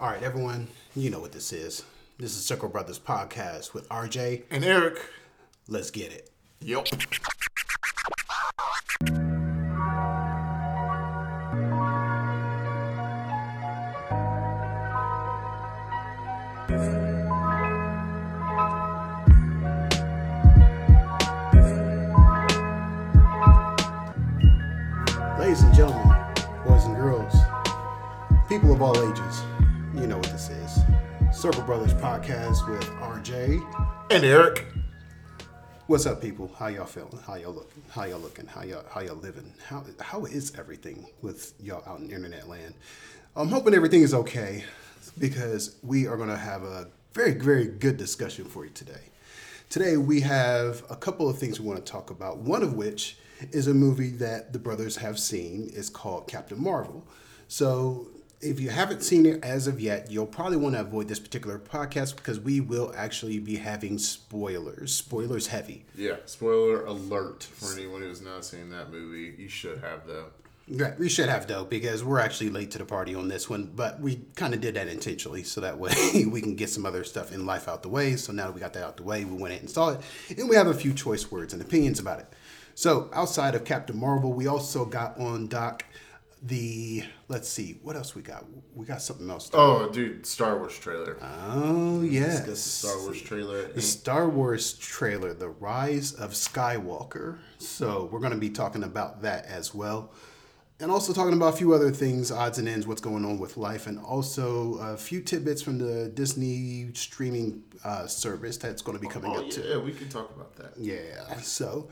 All right, everyone, you know what this is. This is Circle Brothers podcast with RJ. And Eric. Let's get it. Yep. And Eric. What's up, people? How y'all feeling? How y'all looking? How y'all looking? How y'all how y'all living? How how is everything with y'all out in internet land? I'm hoping everything is okay because we are going to have a very very good discussion for you today. Today we have a couple of things we want to talk about. One of which is a movie that the brothers have seen. It's called Captain Marvel. So if you haven't seen it as of yet, you'll probably want to avoid this particular podcast because we will actually be having spoilers. Spoilers heavy. Yeah, spoiler alert for anyone who's not seen that movie. You should have, though. Right, we should have though because we're actually late to the party on this one, but we kind of did that intentionally so that way we can get some other stuff in life out the way. So now that we got that out the way, we went ahead and saw it, and we have a few choice words and opinions about it. So outside of Captain Marvel, we also got on doc the let's see what else we got. We got something else. Oh, dude, Star Wars trailer. Oh yes, The Star Wars trailer. the Star Wars trailer, The Rise of Skywalker. So we're going to be talking about that as well. And also talking about a few other things, odds and ends, what's going on with life, and also a few tidbits from the Disney streaming uh, service that's going to be coming Oh, up yeah, too. yeah, we can talk about that. Yeah. So,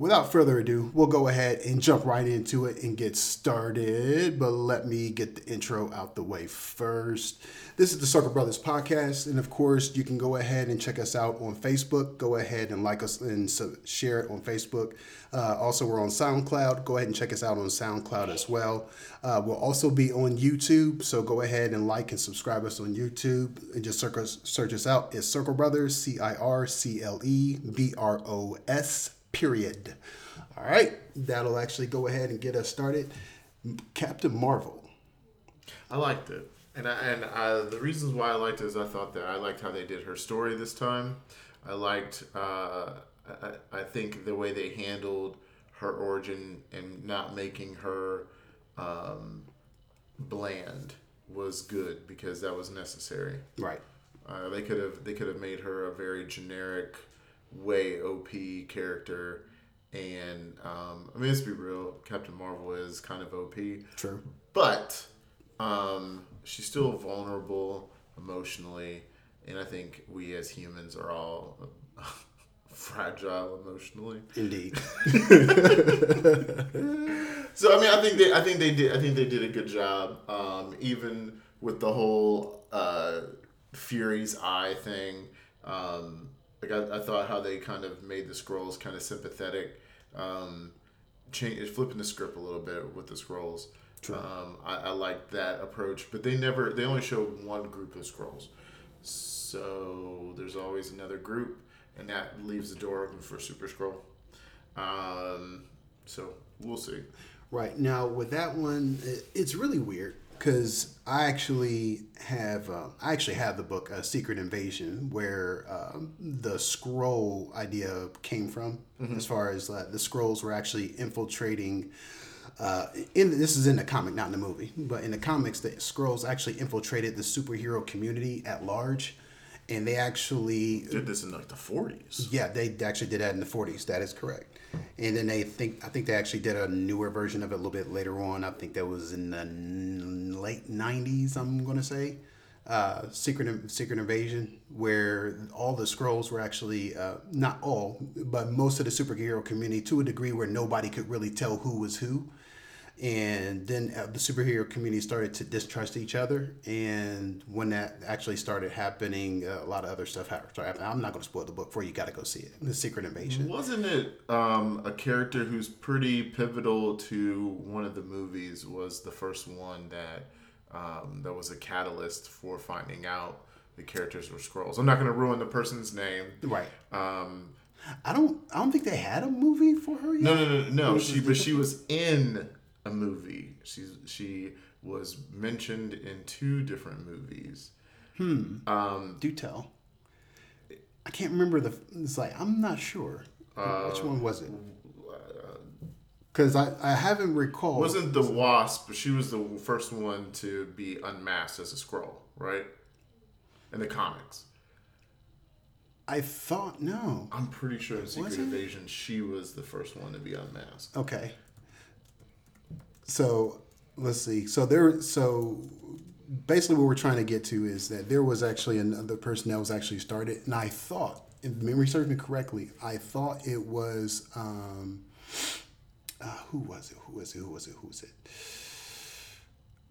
without further ado, we'll go ahead and jump right into it and get started. But let me get the intro out the way first. This is the Circle Brothers podcast, and of course, you can go ahead and check us out on Facebook. Go ahead and like us and share it on Facebook. Uh, also, we're on SoundCloud. Go ahead and check us out on SoundCloud as well. Uh, we'll also be on YouTube, so go ahead and like and subscribe us on YouTube and just search us, search us out. It's Circle Brothers, C I R C L E B R O S, period. All right, that'll actually go ahead and get us started. Captain Marvel. I liked it, and I, and I, the reasons why I liked it is I thought that I liked how they did her story this time. I liked, uh, I, I think the way they handled her origin and not making her um, bland was good because that was necessary. Right. Uh, they could have they could have made her a very generic, way OP character, and um, I mean let's be real, Captain Marvel is kind of OP, True. but um, she's still vulnerable emotionally, and I think we as humans are all fragile emotionally. Indeed. So I mean, I think they, I think they did, I think they did a good job, um, even with the whole uh, Fury's eye thing. Um, like I, I thought how they kind of made the Skrulls kind of sympathetic, um, change, flipping the script a little bit with the Skrulls. Um, I, I like that approach, but they never, they only showed one group of Skrulls, so there's always another group, and that leaves the door open for Super Skrull. Um, so we'll see. Right now, with that one, it's really weird because I actually have uh, I actually have the book uh, Secret Invasion where um, the Skrull idea came from. As far as uh, the Skrulls were actually infiltrating. Uh, in this is in the comic, not in the movie, but in the comics, the Skrulls actually infiltrated the superhero community at large, and they actually did this in like the 40s. yeah, they actually did that in the 40s. That is correct. And then they think I think they actually did a newer version of it a little bit later on. I think that was in the n- late 90s. I'm gonna say uh, Secret Secret Invasion, where all the Skrulls were actually uh, not all, but most of the superhero community to a degree where nobody could really tell who was who. And then uh, the superhero community started to distrust each other. And when that actually started happening, uh, a lot of other stuff happened. I'm not going to spoil the book for you. You got to go see it. The Secret Invasion. Wasn't it um, a character who's pretty pivotal to one of the movies? Was the first one that um, that was a catalyst for finding out the characters were Skrulls. I'm not going to ruin the person's name. Right. Um, I don't. I don't think they had a movie for her yet. no, no, no, no. She, but she was in a movie. She's she was mentioned in two different movies. Hmm. Do tell. I can't remember the. It's like I'm not sure. Which one was it? Because I, I haven't recalled. Wasn't the Wasp? But she was the first one to be unmasked as a Skrull, right? In the comics, I thought no. I'm pretty sure in Secret Invasion, she was the first one to be unmasked. Okay. So let's see. So there. So basically, what we're trying to get to is that there was actually another person that was actually started, and I thought, if memory serves me correctly, I thought it was. Um, uh, who was it? Who was it? Who was it? Who was it?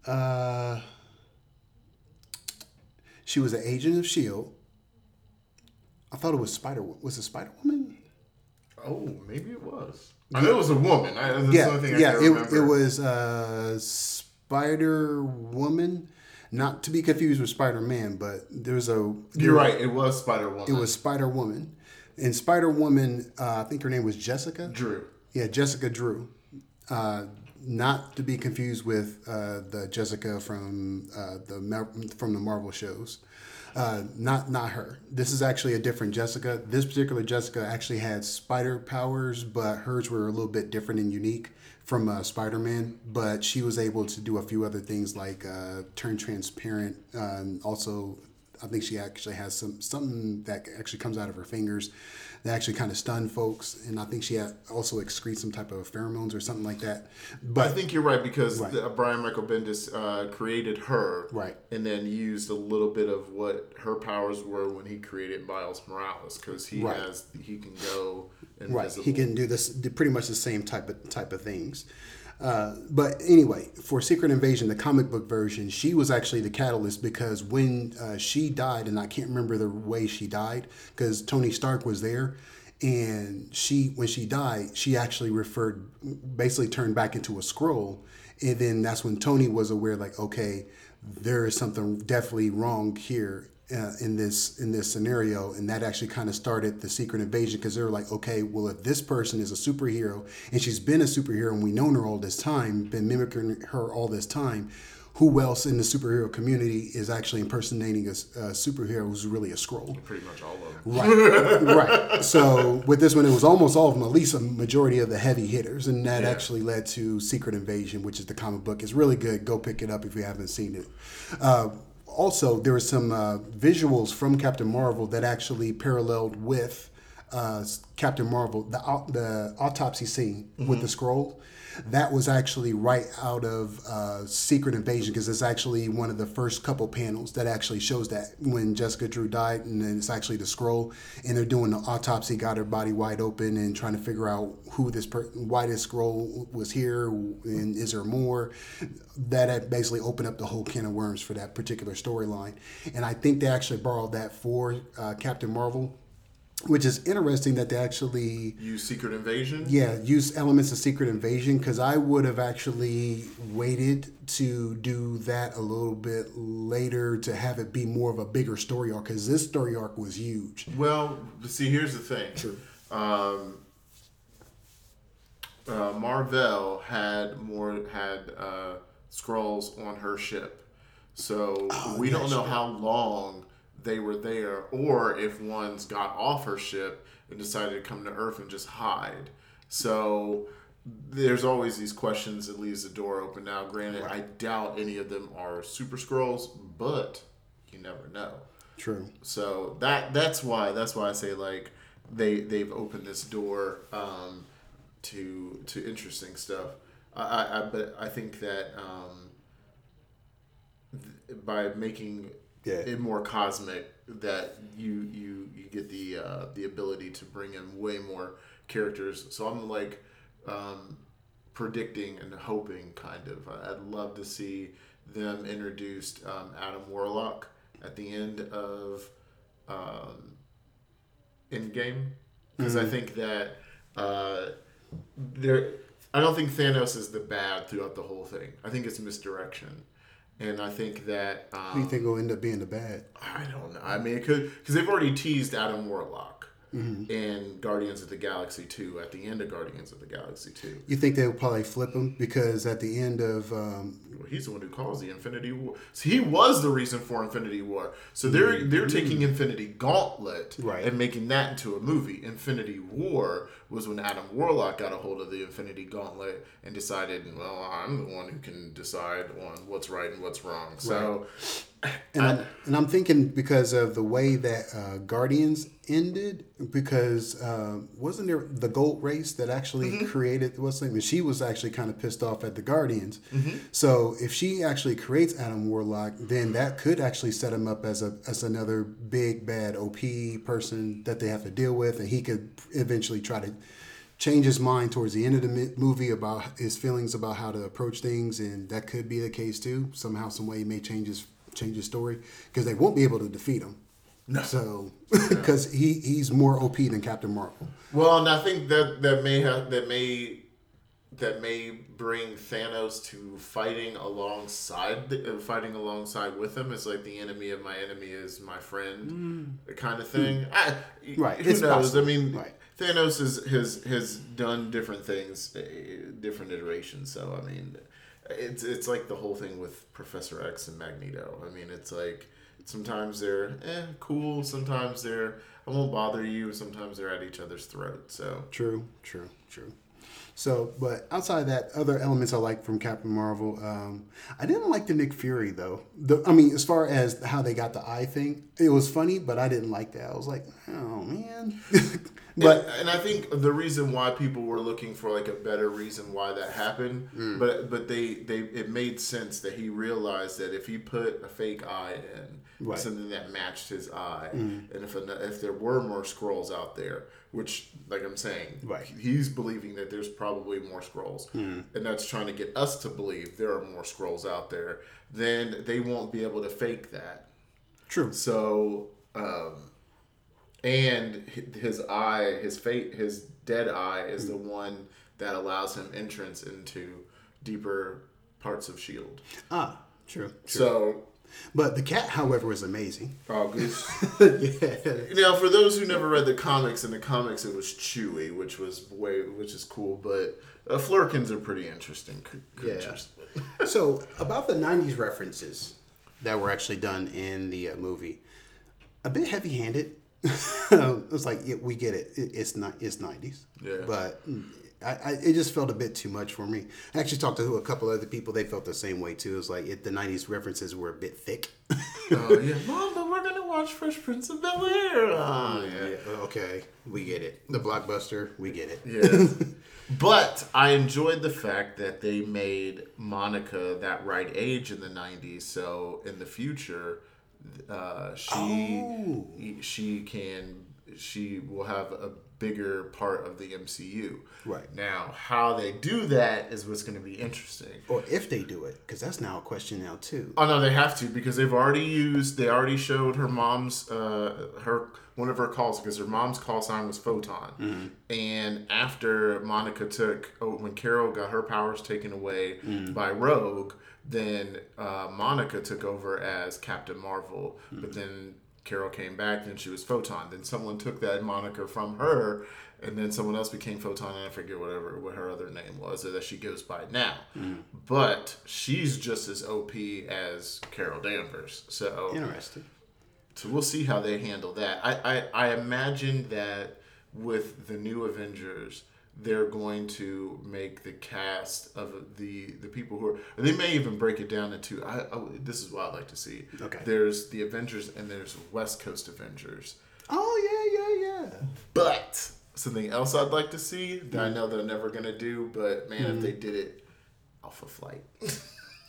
Uh, she was an agent of Shield. I thought it was Spider. Was it Spider Woman? Oh, maybe it was. I know it was a woman. I, yeah, only thing I yeah. It, it was uh, Spider Woman, not to be confused with Spider Man, but there's a. You're right. It was Spider Woman. It was Spider Woman, and Spider Woman. Uh, I think her name was Jessica. Drew. Yeah, Jessica Drew. Uh, not to be confused with uh, the Jessica from uh, the from the Marvel shows. Uh, not not her. This is actually a different Jessica. This particular Jessica actually had spider powers, but hers were a little bit different and unique from uh, Spider Man. But she was able to do a few other things like uh, turn transparent. And also, I think she actually has some something that actually comes out of her fingers that actually kind of stun folks. And I think she also excretes some type of pheromones or something like that. But I think you're right because Right. the- uh, Brian Michael Bendis uh, created her, Right. and then used a little bit of what her powers were when he created Miles Morales because he Right. has he can go invisible. Right, he can do this pretty much the same type of type of things. Uh, but anyway, for Secret Invasion, the comic book version, she was actually the catalyst because when uh, she died, and I can't remember the way she died, because Tony Stark was there, and she when she died, she actually referred, basically turned back into a Skrull, and then that's when Tony was aware, like, okay, there is something definitely wrong here uh, in this in this scenario, and that actually kind of started the secret invasion because they were like, okay, well, if this person is a superhero and she's been a superhero and we known her all this time, been mimicking her all this time, who else in the superhero community is actually impersonating a superhero who's really a Skrull? pretty much all of them. Right, right. So with this one, it was almost all of them, at least a majority of the heavy hitters, and that Yeah. actually led to Secret Invasion, which is the comic book. It's really good. Go pick it up if you haven't seen it. Uh, also, there were some uh, visuals from Captain Marvel that actually paralleled with uh, Captain Marvel, the the autopsy scene with the Skrull. That was actually right out of uh, Secret Invasion because it's actually one of the first couple panels that actually shows that when Jessica Drew died, and then it's actually the Skrull, and they're doing the autopsy, got her body wide open, and trying to figure out who this per- why this Skrull was here, and is there more? That basically opened up the whole can of worms for that particular storyline, and I think they actually borrowed that for uh, Captain Marvel, which is interesting that they actually Use Secret Invasion. yeah, use elements of Secret Invasion because I would have actually waited to do that a little bit later to have it be more of a bigger story arc because this story arc was huge. Well, see, here's the thing. True. Um, uh, Marvel had more had uh, Skrulls on her ship, so we don't know how long they were there, or if ones got off her ship and decided to come to Earth and just hide. So there's always these questions that leaves the door open. Now, granted, I doubt any of them are super Skrulls, but you never know. True. So that that's why that's why I say like they they've opened this door um, to to interesting stuff. I, I, I but I think that um, th- by making Yeah. it more cosmic, that you you you get the uh, the ability to bring in way more characters. So I'm like um, predicting and hoping kind of. I'd love to see them introduced um, Adam Warlock at the end of um, Endgame because I think that uh, there. I don't think Thanos is the bad throughout the whole thing. I think it's misdirection, and I think that um, Who do you think will end up being the bad? I don't know. I mean, it could because they've already teased Adam Warlock. in Guardians of the Galaxy 2 at the end of Guardians of the Galaxy 2. You think they'll probably flip him because at the end of um, Well, he's the one who caused the Infinity War. So he was the reason for Infinity War. So they're they're taking Infinity Gauntlet Right. and making that into a movie. Infinity War was when Adam Warlock got a hold of the Infinity Gauntlet and decided, well, I'm the one who can decide on what's right and what's wrong. So And, I, and I'm thinking because of the way that uh, Guardians ended, because uh, wasn't there the Gold Race that actually Mm-hmm. created what's the name? And she was actually kind of pissed off at the Guardians. Mm-hmm. So if she actually creates Adam Warlock, then that could actually set him up as a as another big bad OP person that they have to deal with, and he could eventually try to change his mind towards the end of the movie about his feelings about how to approach things, and that could be the case too. Somehow, some way, he may change his change his story because they won't be able to defeat him. No. So, because he he's more OP than Captain Marvel. Well, and I think that that may have that may that may bring Thanos to fighting alongside the, uh, fighting alongside with him. It's like the enemy of my enemy is my friend, kind of thing. I. Right, Who it's knows? possible. I mean, Right. Thanos is, has has done different things, uh, different iterations. So I mean, it's it's like the whole thing with Professor X and Magneto. I mean, it's like sometimes they're eh, cool, sometimes they're I won't bother you, sometimes they're at each other's throat. So True, true, true. So, but outside of that, other elements I like from Captain Marvel. Um, I didn't like the Nick Fury though. The, I mean, as far as how they got the eye thing, it was funny, but I didn't like that. I was like, oh man. but and, and I think the reason why people were looking for like a better reason why that happened, Mm. but but they they it made sense that he realized that if he put a fake eye in Right. Mm. something that matched his eye, and if if there were more Skrulls out there, which like I'm saying, Right. he's believing that there's probably more Skrulls, Mm. and that's trying to get us to believe there are more Skrulls out there. Then they won't be able to fake that. true. So, um, and his eye, his fate, his dead eye is the one that allows him entrance into deeper parts of Shield. Ah, true. true. So, But the cat, however, is amazing. oh, yeah. now, for those who never read the comics, in the comics it was Chewy, which was way, which is cool, but uh, Flerkens are pretty interesting cr- creatures. So about the '90s references that were actually done in the uh, movie, a bit heavy-handed. it was like, yeah, we get it. it it's not. It's '90s. Yeah. But mm, I, I, it just felt a bit too much for me. I actually talked to a couple other people. They felt the same way too. It was like it, the '90s references were a bit thick. Oh yeah, Mom, but we're gonna watch Fresh Prince of Bel Air. Oh yeah. Yeah, okay, we get it. The blockbuster, we get it. Yeah. but I enjoyed the fact that they made Monica that right age in the 90s. So in the future, uh, she Oh. she can she will have a bigger part of the MCU. Right. Now, how they do that is what's going to be interesting. Or if they do it, because that's now a question now too. Oh no, they have to because they've already used. They already showed her mom's uh, her one of her calls because her mom's call sign was photon. And after Monica took oh, when Carol got her powers taken away by Rogue, then uh, Monica took over as Captain Marvel. But then Carol came back, then she was photon. Then someone took that moniker from her. And then someone else became Photon, and I forget whatever what her other name was that she goes by now. Mm-hmm. But she's just as OP as Carol Danvers. So, Interesting. so we'll see how they handle that. I, I, I imagine that with the new Avengers, they're going to make the cast of the the people who are. They may even break it down into. I, I this is what I'd like to see. Okay. There's the Avengers and there's West Coast Avengers. Oh yeah, yeah, yeah. But something else I'd like to see that I know they're never gonna do, but man, if they hmm. did it, Alpha Flight.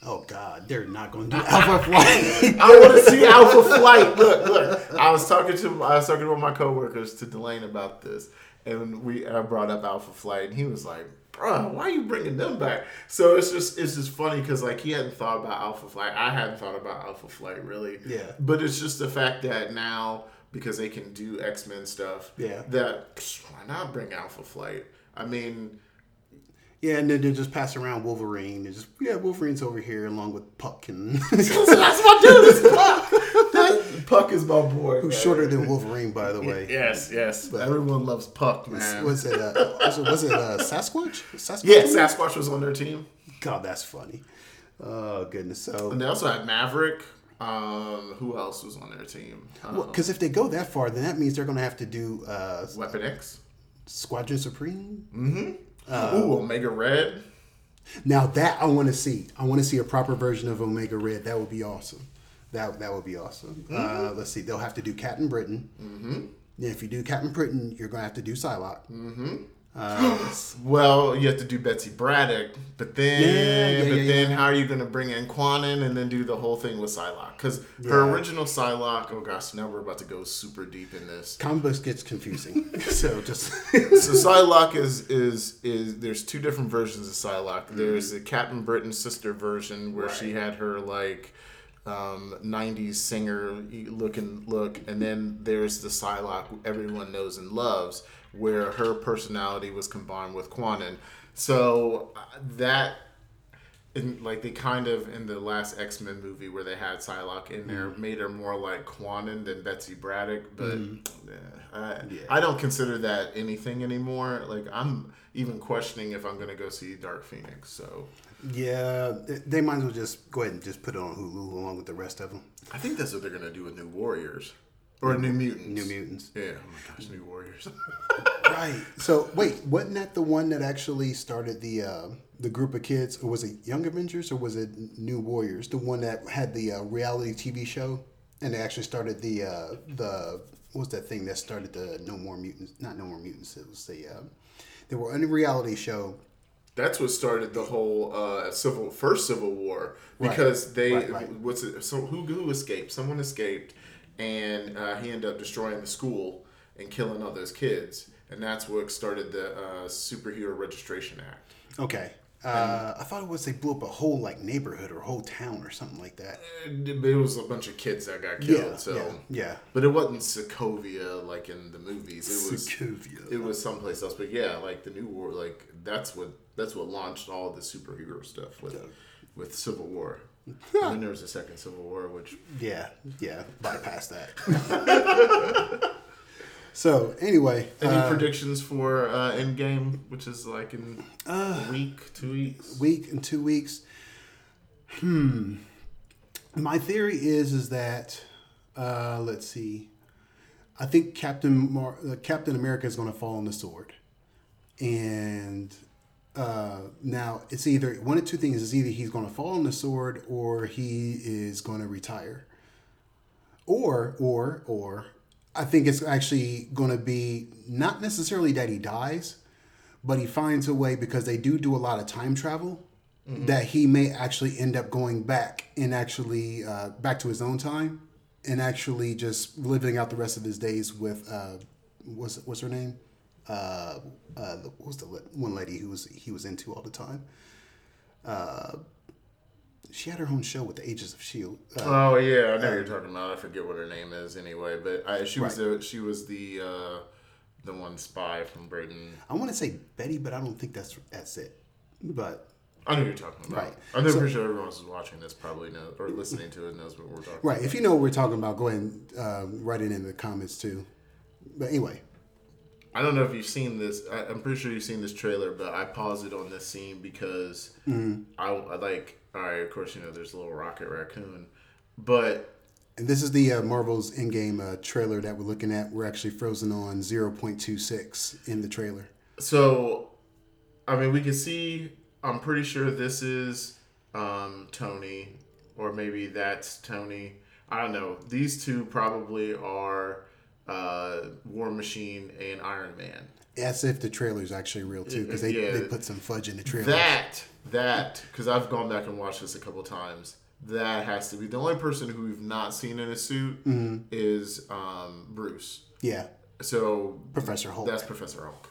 Oh God, they're not going to do Alpha Flight. I want to see Alpha Flight. Look, look. I was talking to I was talking to one of my coworkers to Delane about this, and we I brought up Alpha Flight, and he was like, "Bro, why are you bringing them back?" So it's just it's just funny because like he hadn't thought about Alpha Flight. I hadn't thought about Alpha Flight really. Yeah. But it's just the fact that now because they can do X Men stuff. Yeah. That psh, why not bring Alpha Flight? I mean. yeah, and then they just pass around Wolverine. They just yeah, Wolverine's over here along with Puck and that's my dude. It's Puck. That- Puck is my boy. Who's man. shorter than Wolverine, by the way. Yes, yes. But Everyone loves Puck, man. Was it uh, was it, uh, Sasquatch? Sasquatch? yeah, Sasquatch was on their team. God, that's funny. Oh goodness. So And they also had Maverick. Um, who else was on their team? Um, because if they go that far, then that means they're going to have to do uh, Weapon X. Squadron Supreme. Mm-hmm. Uh, Ooh, Omega Red. Now that I want to see. I want to see a proper version of Omega Red. That would be awesome. That that would be awesome. Uh, let's see. They'll have to do Captain Britain. Mm-hmm. Yeah, if you do Captain Britain, you're going to have to do Psylocke. Mm-hmm. Uh, Well, you have to do Betsy Braddock, but then, Yeah, yeah, but yeah, then how are you going to bring in Kwannon and then do the whole thing with Psylocke? Because her original Psylocke. Oh gosh, now we're about to go super deep in this. comic books gets confusing. so just so Psylocke is is is there's two different versions of Psylocke. Mm-hmm. There's the Captain Britain sister version where she had her like um, 90s singer looking look, and then there's the Psylocke everyone knows and loves, where her personality was combined with Kwannon. So uh, that. In, like they kind of in the last X Men movie where they had Psylocke in there made her more like Kwannon than Betsy Braddock, but yeah, I, I don't consider that anything anymore. Like I'm even questioning if I'm gonna go see Dark Phoenix. So yeah, they- might as well just go ahead and just put it on Hulu along with the rest of them. I think that's what they're gonna do with New Warriors or New Mutants. New Mutants. Yeah. Oh my gosh, New Warriors. Right. So wait, wasn't that the one that actually started the uh, the group of kids, or was it Young Avengers, or was it New Warriors? The one that had the uh, reality TV show, and they actually started the uh, the what was that thing that started the No More Mutants? Not No More Mutants. It was the uh, they were on a reality show. That's what started the whole uh, civil first Civil War because they Right, right. what's it? So who who escaped? Someone escaped, and uh, he ended up destroying the school and killing all those kids, and that's what started the uh, Superhero Registration Act. Okay. Uh, I thought it was they blew up a whole like neighborhood or whole town or something like that. It, it was a bunch of kids that got killed. Yeah, so yeah, yeah. But it wasn't Sokovia like in the movies. It was Sokovia. It was someplace else. But yeah, like the new war, like that's what that's what launched all the superhero stuff with with Civil War. and then there was a second Civil War, which Yeah, yeah, bypass that. so anyway, any uh, predictions for uh, Endgame, which is like in Uh, a week, two weeks. week and two weeks. Hmm. My theory is is that uh, let's see. I think Captain Mar- uh, Captain America is going to fall on the sword, and uh, now it's either one of two things: is either he's going to fall on the sword or he is going to retire, or or or I think it's actually going to be not necessarily that he dies, but he finds a way because they do do a lot of time travel that he may actually end up going back and actually uh, back to his own time and actually just living out the rest of his days with uh, what's what's her name? Uh, uh, what was the one lady who was he was into all the time? Uh, she had her own show with the Ages of Shield. Uh, Oh yeah, I know who you're talking about. I forget what her name is anyway, but I, she was the she was the uh, the one spy from Britain. I want to say Betty, but I don't think that's that's it. But I know you're talking about. Right. I'm So- pretty sure everyone who's watching this probably knows or listening to it knows what we're talking. right, if you know what we're talking about, go ahead and uh, write it in the comments too. But anyway, I don't know if you've seen this. I, I'm pretty sure you've seen this trailer, but I paused it on this scene because Mm-hmm. I, I like. All right, of course you know there's a little rocket raccoon, but and this is the uh, Marvel's Endgame uh, trailer that we're looking at. We're actually frozen on zero point two six in the trailer. So, I mean, we can see. I'm pretty sure this is um, Tony, or maybe that's Tony. I don't know. These two probably are uh, War Machine and Iron Man. As if the trailer's actually real too, because they, Yeah. they put some fudge in the trailer. That that because I've gone back and watched this a couple times. That has to be the only person who we've not seen in a suit is um, Bruce. yeah, So Professor Hulk. that's Professor Hulk.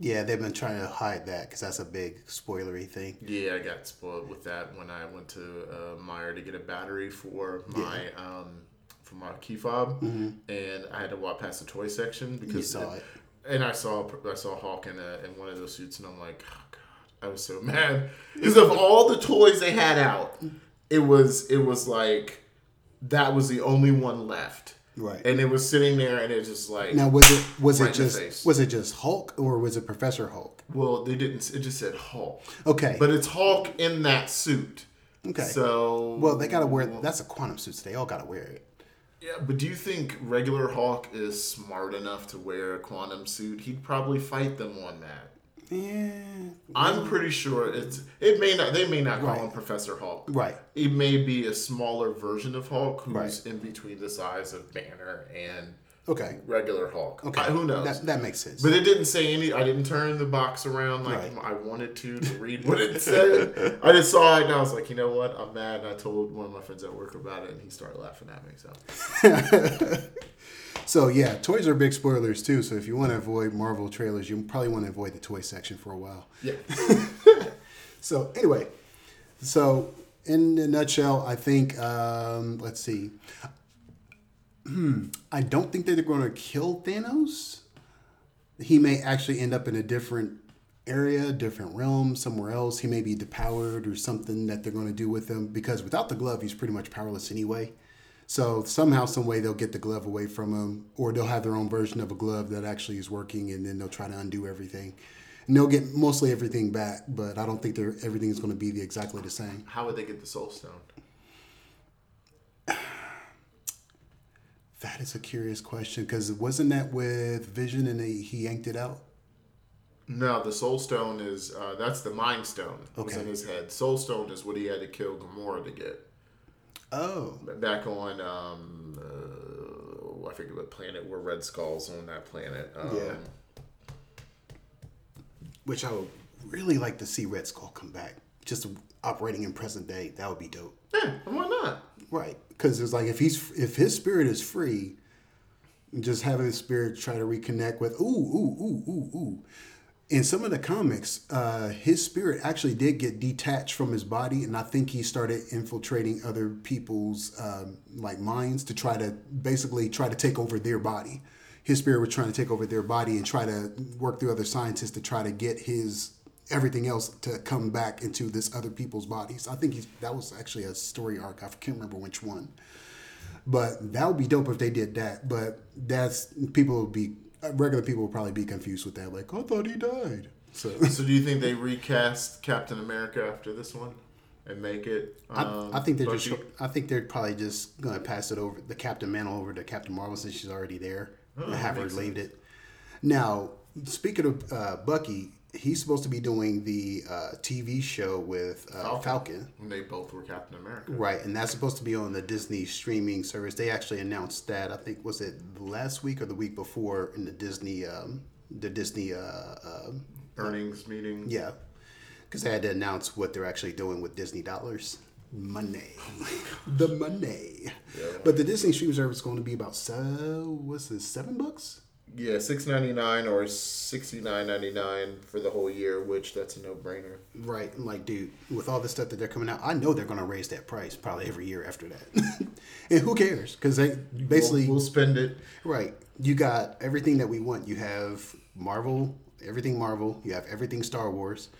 yeah, they've been trying to hide that because that's a big spoilery thing. Yeah, I got spoiled with that when I went to uh, Meijer to get a battery for my um, for my key fob, and I had to walk past the toy section because Mm-hmm. saw it. and I saw I saw Hulk in a, in one of those suits, and I'm like, oh god, I was so mad because of all the toys they had out, it was it was like that was the only one left. Right. And it was sitting there, and it just like Now was it was Right it just was it just Hulk or was it Professor Hulk? well, they didn't. It just said Hulk. Okay. But it's Hulk in that suit. Okay. So well, they gotta wear that's a quantum suit, so they all gotta wear it. Yeah, but do you think regular Hulk is smart enough to wear a quantum suit? He'd probably fight them on that. Yeah. I'm pretty sure it's it may not they may not call Right. him Professor Hulk. Right. It may be a smaller version of Hulk who's Right. in between the size of Banner and Okay. regular Hulk. Okay. I- who knows? That, that makes sense. but it didn't say any. I didn't turn the box around like Right. I wanted to to read what it said. I just saw it and I was like, you know what? I'm mad. And I told one of my friends at work about it, and he started laughing at me. So So yeah, toys are big spoilers too. So if you want to avoid Marvel trailers, you probably want to avoid the toy section for a while. yeah, So anyway, so in a nutshell, I think um, let's see. Hmm, I don't think that they're going to kill Thanos. He may actually end up in a different area, different realm, somewhere else. He may be depowered or something that they're going to do with him because without the glove, he's pretty much powerless anyway. So somehow, some way, they'll get the glove away from him, or they'll have their own version of a glove that actually is working, and then they'll try to undo everything. And they'll get mostly everything back, but I don't think they're everything's going to be the, exactly the same. how would they get the Soul Stone? That is a curious question because wasn't that with Vision and he, he yanked it out? No, the Soul Stone is uh, that's the Mind Stone. okay. Was in his head. Soul Stone is what he had to kill Gamora to get. Oh, Back on, um, uh, I forget what planet where Red Skull's on that planet. Um, Yeah. which I would really like to see Red Skull come back, just operating in present day. That would be dope. Yeah, why not? Right, because it's like if he's if his spirit is free, just having his spirit try to reconnect with ooh ooh ooh ooh ooh. In some of the comics, uh, his spirit actually did get detached from his body, and I think he started infiltrating other people's um, like minds to try to basically try to take over their body. His spirit was trying to take over their body and try to work through other scientists to try to get his everything else to come back into this other people's bodies. I think he's, that was actually a story arc. I can't remember which one. But that would be dope if they did that. But that's people would be regular people would probably be confused with that. Like, I thought he died. So So do you think they recast Captain America after this one and make it? Um, I, I think they're Bucky? just. I think they're probably just gonna pass it over the Captain Mantle over to Captain Marvel since she's already there and have her leave it. Now, speaking of uh, Bucky, he's supposed to be doing the uh, TV show with uh, Falcon. And they both were Captain America. Right, and that's supposed to be on the Disney streaming service. They actually announced that. I think was it last week or the week before in the Disney, um, the Disney, uh, uh, Earnings meeting. yeah, because they had to announce what they're actually doing with Disney dollars, money, the money. yeah. But the Disney streaming service is going to be about so what's this seven bucks? Yeah, six ninety nine or sixty nine ninety nine for the whole year, which that's a no brainer. Right, I'm like, dude, with all the stuff that they're coming out, I know they're going to raise that price probably every year after that. and who cares? Because they basically We'll, we'll spend it. Right. You got everything that we want. You have Marvel, everything Marvel. You have everything Star Wars.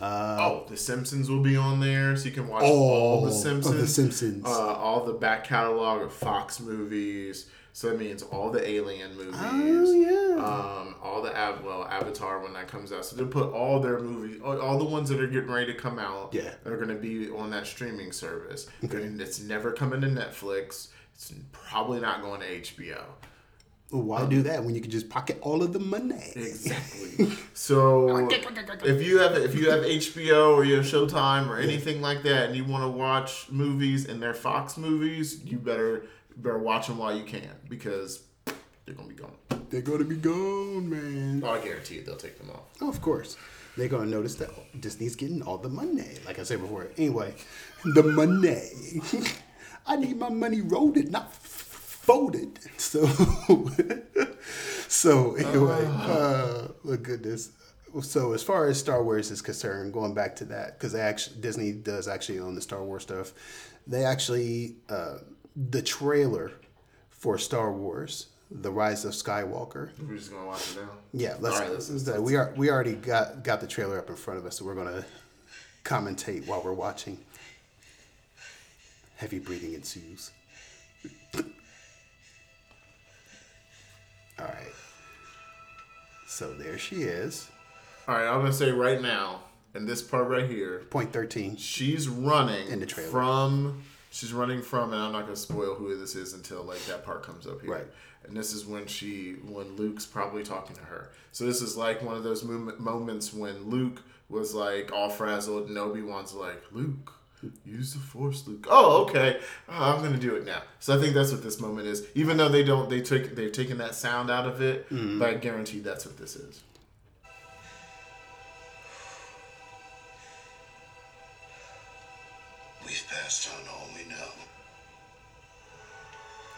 oh, The Simpsons will be on there, so you can watch all the of Simpsons. The Simpsons. Uh, all the back catalog of Fox movies. So that means all the Alien movies. Oh, yeah. Um, all the Av- well Avatar when that comes out. So they put all their movies, all, the ones that are getting ready to come out. Yeah. Are going to be on that streaming service. And it's never coming to Netflix. It's probably not going to HBO. Well, why do that when you can just pocket all of the money? Exactly. so if you have if you have HBO or you have Showtime or anything like that, and you want to watch movies and they're Fox movies, you better better watch them while you can because they're gonna be gone. They're to be gone, man. Oh, I guarantee you they'll take them off. Oh, of course. They're to notice that Disney's getting all the money, like I said before. Anyway, the money. I need my money rolled, not folded. So, so anyway, uh, look goodness. So as far as Star Wars is concerned, going back to that, because actually Disney does actually own the Star Wars stuff. They actually uh, the trailer for Star Wars, The Rise of Skywalker. We're just gonna watch it now. Yeah, let's. All right, let's- let's- we are we already got got the trailer up in front of us, so we're gonna commentate while we're watching. Heavy breathing ensues. All right. So there she is. All right, I'm gonna say right now, in this part right here, Point 13. she's running In the trailer. from. She's running from, and I'm not gonna spoil who this is until like that part comes up here. Right. And this is when she, when Luke's probably talking to her. So this is like one of those mom- moments when Luke was like all frazzled, and Obi Wan's like, Luke, use the Force, Luke. Oh, okay, Oh, I'm gonna do it now. So I think that's what this moment is. Even though they don't, they took, they've taken that sound out of it, Mm-hmm. but I guarantee that's what this is.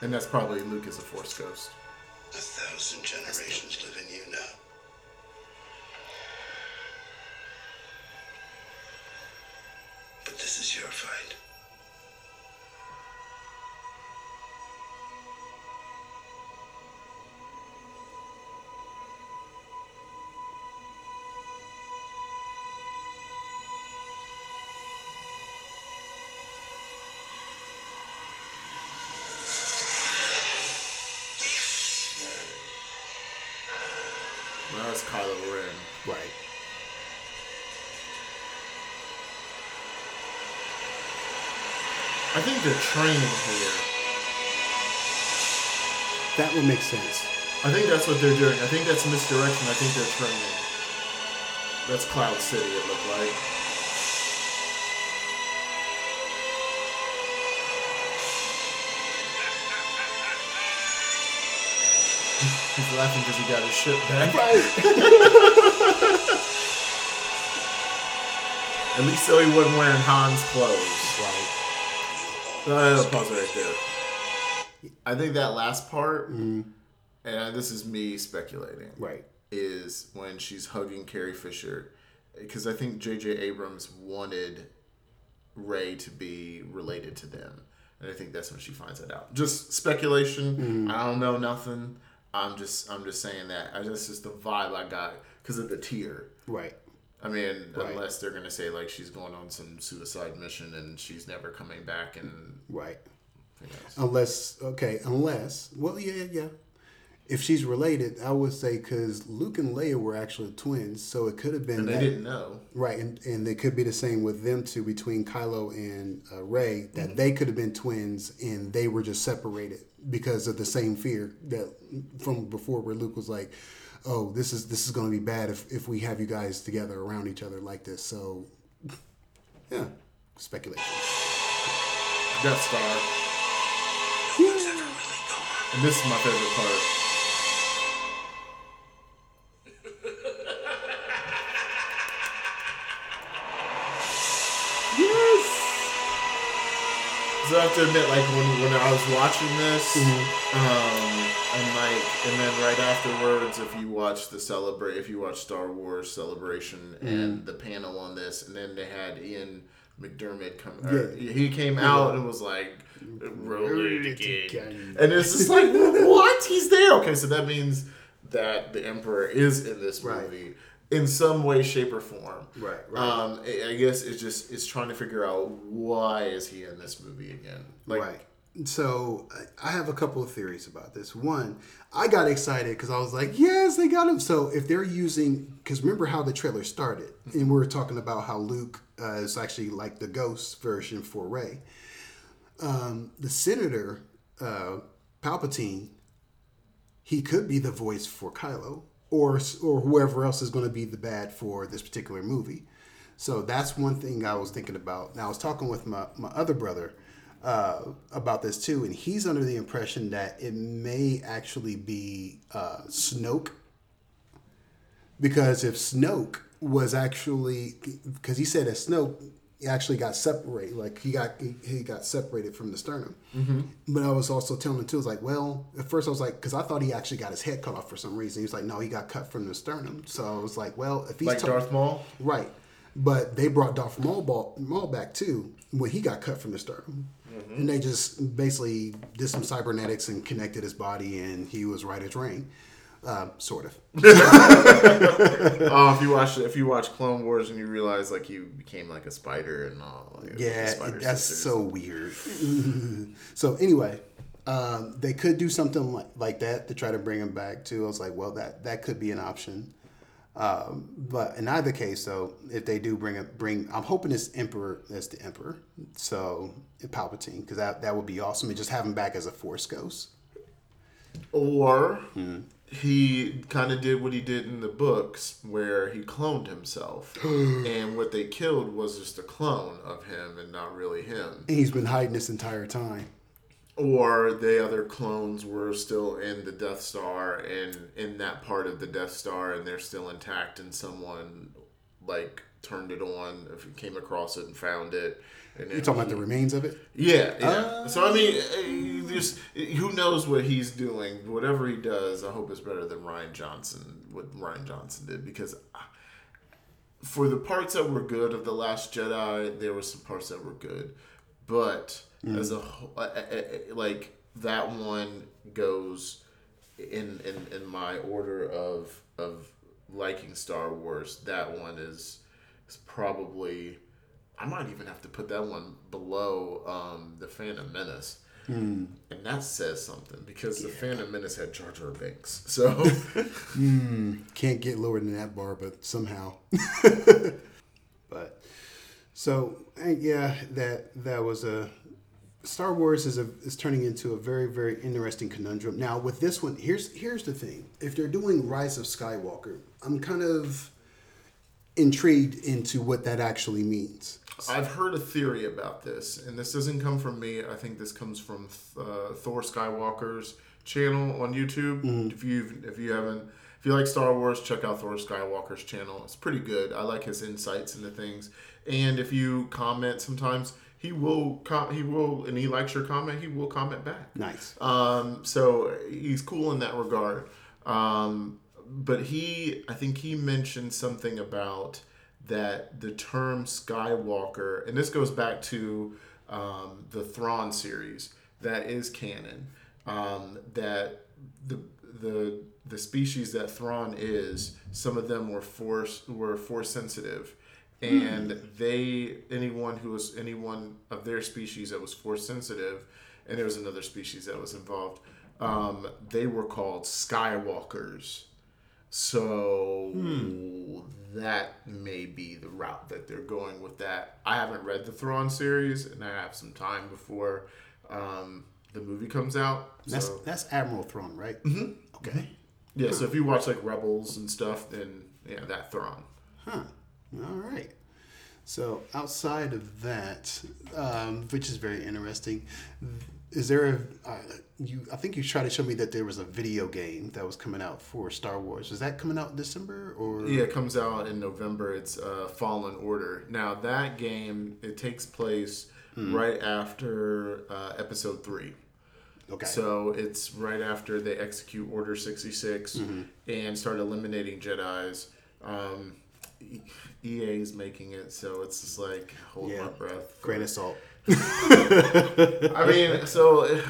And that's probably Luke as a Force ghost. A thousand generations live in you now. But this is your fight. That's Kylo Ren. Right. I think they're training here. That would make sense. I think that's what they're doing. I think that's misdirection. I think they're training. That's Cloud City, it looked like. He's laughing because he got his shit back. Right. At least so he wasn't wearing Han's clothes. Right. Uh, pause it right there. I think that last part, and this is me speculating, Right. is when she's hugging Carrie Fisher, because I think J.J. Abrams wanted Rey to be related to them, and I think that's when she finds that out. Just speculation. I don't know nothing. I'm just I'm just saying that. I just just the vibe I got because of the tear. Right. I mean, Right. unless they're gonna say like she's going on some suicide mission and she's never coming back, and Right. Unless, okay, unless, well, yeah, yeah. If she's related, I would say because Luke and Leia were actually twins, so it could have been and they that- didn't know. right, and and it could be the same with them two between Kylo and uh, Rey that they could have been twins and they were just separated because of the same fear that from before where Luke was like, "Oh, this is this is going to be bad if if we have you guys together around each other like this." So, yeah, speculation. Death Star, No one's ever really gone. and this is my favorite part. So I have to admit, like when when I was watching this, um, and like, and then right afterwards, if you watch the celebrate, if you watch Star Wars Celebration and the panel on this, and then they had Ian McDiarmid come, Yeah. he came out and was like, "Roll it again," again. and it's just like, what? He's there. Okay, so that means that the Emperor is in this Right. In some way, shape, or form. Right, right. Um, I guess it's just it's trying to figure out why is he in this movie again? Like, right. So I- I have a couple of theories about this. One, I got excited because I was like, "Yes, they got him." So if they're using, because remember how the trailer started, and we were talking about how Luke uh, is actually like the ghost version for Rey. Um, the senator uh, Palpatine, he could be the voice for Kylo, or or whoever else is going to be the bad for this particular movie. So that's one thing I was thinking about. Now I was talking with my, my other brother uh, about this too, and he's under the impression that it may actually be uh, Snoke. Because if Snoke was actually, because he said that Snoke actually got separated, like he got he, he got separated from the sternum. Mm-hmm. But I was also telling him too, I was like, well, at first I was like, because I thought he actually got his head cut off for some reason. He was like, no, he got cut from the sternum. So I was like, well, if he's like Darth Maul. Right. But they brought Darth Maul, ball, Maul back too when he got cut from the sternum. And they just basically did some cybernetics and connected his body, and he was right as rain. Uh, sort of. Oh, if you watch if you watch Clone Wars and you realize like you became like a spider and all. Like, Yeah, spider that's sisters. so weird. so anyway, Um, they could do something like, like that to try to bring him back too. I was like, well, that that could be an option. Um, but in either case, though, if they do bring it, bring, I'm hoping it's Emperor as the Emperor, so Palpatine, because that that would be awesome. And just have him back as a Force ghost. Or he kind of did what he did in the books, where he cloned himself, and what they killed was just a clone of him and not really him. And he's been hiding this entire time. Or the other clones were still in the Death Star and in that part of the Death Star, and they're still intact, and someone like turned it on, if he came across it and found it. And You talking about the remains of it? Yeah, yeah. so I mean, eh, just who knows what he's doing? Whatever he does, I hope it's better than Rian Johnson. What Rian Johnson did, because uh, for the parts that were good of the Last Jedi, there were some parts that were good, but as a whole, uh, uh, uh, like that one goes in in in my order of of liking Star Wars. That one is is probably. I might even have to put that one below um, the Phantom Menace. And that says something because the Phantom Menace had Jar Jar Binks. So Can't get lower than that bar, but somehow. but so eh, yeah, that that was a Star Wars is a is turning into a very very interesting conundrum. Now with this one, here's here's the thing: if they're doing Rise of Skywalker, I'm kind of intrigued into what that actually means. I've heard a theory about this, and this doesn't come from me. I think this comes from uh, Thor Skywalker's channel on YouTube. If you if you haven't if you like Star Wars, check out Thor Skywalker's channel. It's pretty good. I like his insights into things. And if you comment, sometimes he will com- he will and he likes your comment. He will comment back. Nice. Um, so he's cool in that regard. Um, but he, I think he mentioned something about that the term Skywalker, and this goes back to um, the Thrawn series that is canon. Um, that the the the species that Thrawn is, some of them were force were force sensitive, and they anyone who was anyone of their species that was force sensitive, and there was another species that was involved. Um, they were called Skywalkers. So that may be the route that they're going with that. I haven't read the Thrawn series, and I have some time before um, the movie comes out. That's so that's Admiral Thrawn, right? Mm-hmm. Okay. yeah, so if you watch like Rebels and stuff, then yeah, that Thrawn. Huh. All right. So outside of that, um, which is very interesting, is there a uh, you? I think you tried to show me that there was a video game that was coming out for Star Wars. Is that coming out in December or? Yeah, it comes out in November. It's uh, Fallen Order. Now that game it takes place right after uh, Episode Three. Okay. So it's right after they execute Order 66 and start eliminating Jedi's. Um, EA is making it, so it's just like hold Yeah. my breath. Grain of salt. I mean, so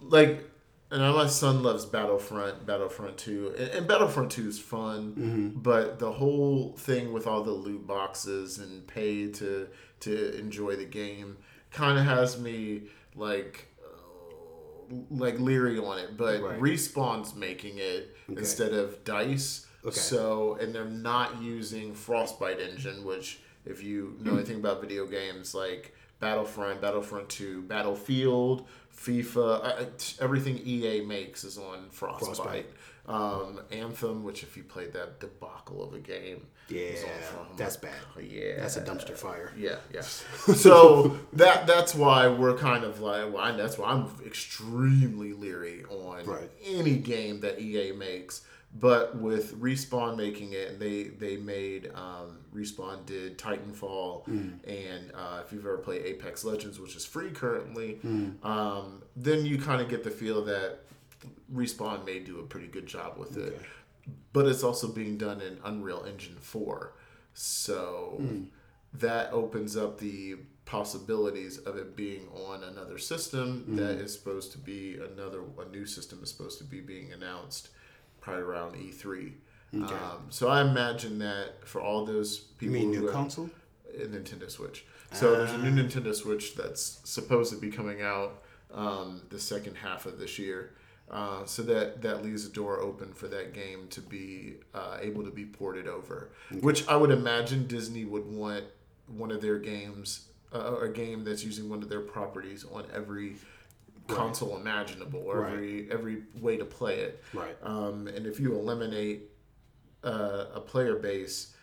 like, and my son loves Battlefront, Battlefront Two, and, and Battlefront Two is fun, but the whole thing with all the loot boxes and pay to to enjoy the game kind of has me like uh, like leery on it. But Right. Respawn's making it instead of Dice. Okay. So, and they're not using Frostbite engine, which, if you know anything about video games like Battlefront, Battlefront 2, Battlefield, FIFA, I- I- everything EA makes is on Frostbite. Frostbite. Um, Anthem, which if you played that debacle of a game, is on Yeah, that's bad. Yeah, That's a dumpster fire. yeah, yeah. so that that's why we're kind of like, well, that's why I'm extremely leery on Right. any game that EA makes. But with Respawn making it, and they they made um, Respawn did Titanfall, and uh, if you've ever played Apex Legends, which is free currently, um, then you kind of get the feel that Respawn may do a pretty good job with it. But it's also being done in Unreal Engine four, so that opens up the possibilities of it being on another system that is supposed to be another a new system is supposed to be being announced probably around E3. Um, so I imagine that for all those You people mean new console? a Nintendo Switch. So there's a new Nintendo Switch that's supposed to be coming out um, the second half of this year. Uh, so that that leaves a door open for that game to be uh, able to be ported over, which I would imagine Disney would want one of their games, uh, a game that's using one of their properties on every console imaginable or Right. every every way to play it. Right. Um, and if you eliminate uh, a player base,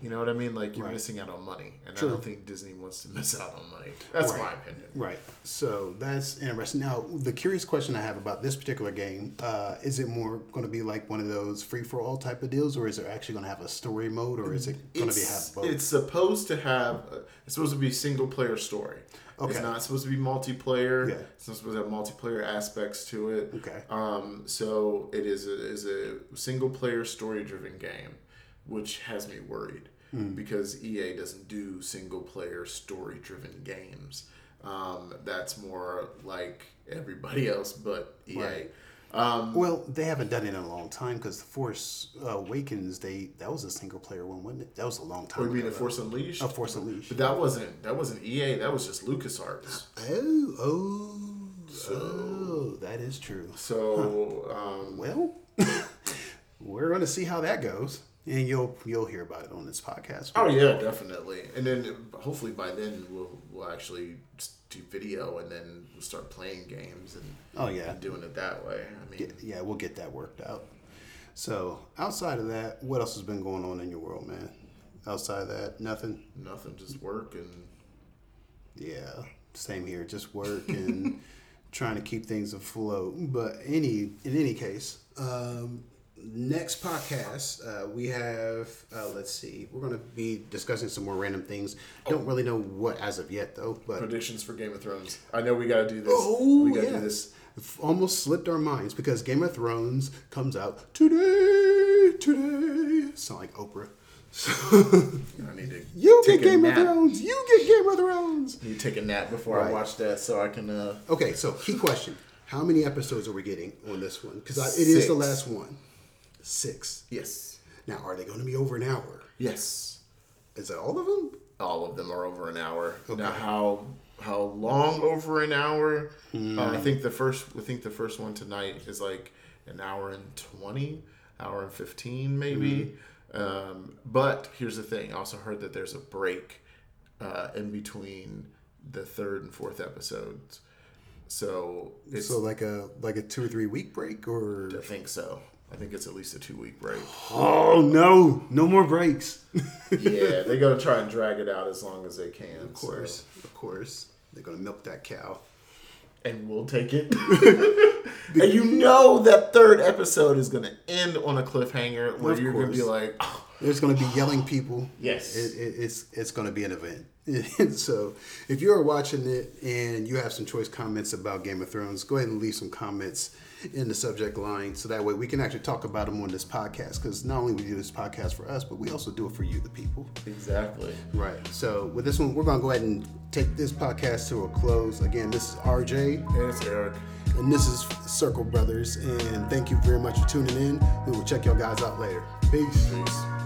you know what I mean? Like you're Right. missing out on money, and True. I don't think Disney wants to miss out on money. That's Right. my opinion. Right. So that's interesting. Now, the curious question I have about this particular game uh, is it more going to be like one of those free for all type of deals, or is it actually going to have a story mode, or is it going to be have both? it's supposed to have. uh, It's supposed to be single player story. Okay. It's not supposed to be multiplayer. Yeah. It's not supposed to have multiplayer aspects to it. Okay. Um, so it is a, is a single player story driven game, which has me worried Hmm. because EA doesn't do single player story driven games. Um, that's more like everybody else but EA. Right. Um, well, they haven't done it in a long time because the Force Awakens, they that was a single player one, wasn't it? That was a long time. what do you mean, a Force Unleashed? A Force Unleashed. But that wasn't that wasn't EA. That was just LucasArts. Oh, oh, oh, that is true. So um, Well, we're going to see how that goes, and you'll you'll hear about it on this podcast. Oh yeah, definitely. And then hopefully by then we'll we'll actually do video and then we'll start playing games and Oh, yeah. doing it that way. I mean, yeah, we'll get that worked out. So outside of that, what else has been going on in your world, man? Outside of that, nothing. nothing, just work and Yeah, same here. Just work and trying to keep things afloat. But any in any case, um, next podcast uh, we have. Uh, let's see, we're going to be discussing some more random things. Don't really know what as of yet though, but predictions for Game of Thrones. I know we got to do this. Oh, we got to yeah. do this. Almost slipped our minds because Game of Thrones comes out today. Today, sound like Oprah. I need to you take get Game of. Thrones. You get Game of Thrones. You take a nap before Right. I watch that so I can. Uh, Okay, so key question: How many episodes are we getting on this one? Because it is the last one. Six. yes, Now, are they going to be over an hour? yes. Is that all of them? all of them are over an hour. Okay. Now, how how long over an hour? Hmm. Uh, I think the first I think the first one tonight is like an hour and twenty, hour and fifteen maybe. Hmm. Um, but here's the thing: I also heard that there's a break uh, in between the third and fourth episodes. So it's So like a like a two or three week break, or I think so. I think it's at least a two week break. oh no, no more breaks. yeah, they're gonna try and drag it out as long as they can. Of course, of course, they're going to milk that cow. and we'll take it. and you know that third episode is going to end on a cliffhanger where you're going to be like, "Oh, There's going to be yelling people. Yes. It, it, it's it's going to be an event. So, if you're watching it and you have some choice comments about Game of Thrones, go ahead and leave some comments in the subject line so that way we can actually talk about them on this podcast. Because not only we do this podcast for us, but we also do it for you, the people. exactly. Right. So, with this one, we're going to go ahead and take this podcast to a close. Again, this is RJ. And it's Eric. And this is Circle Brothers. And thank you very much for tuning in. We will check y'all guys out later. Peace. Peace.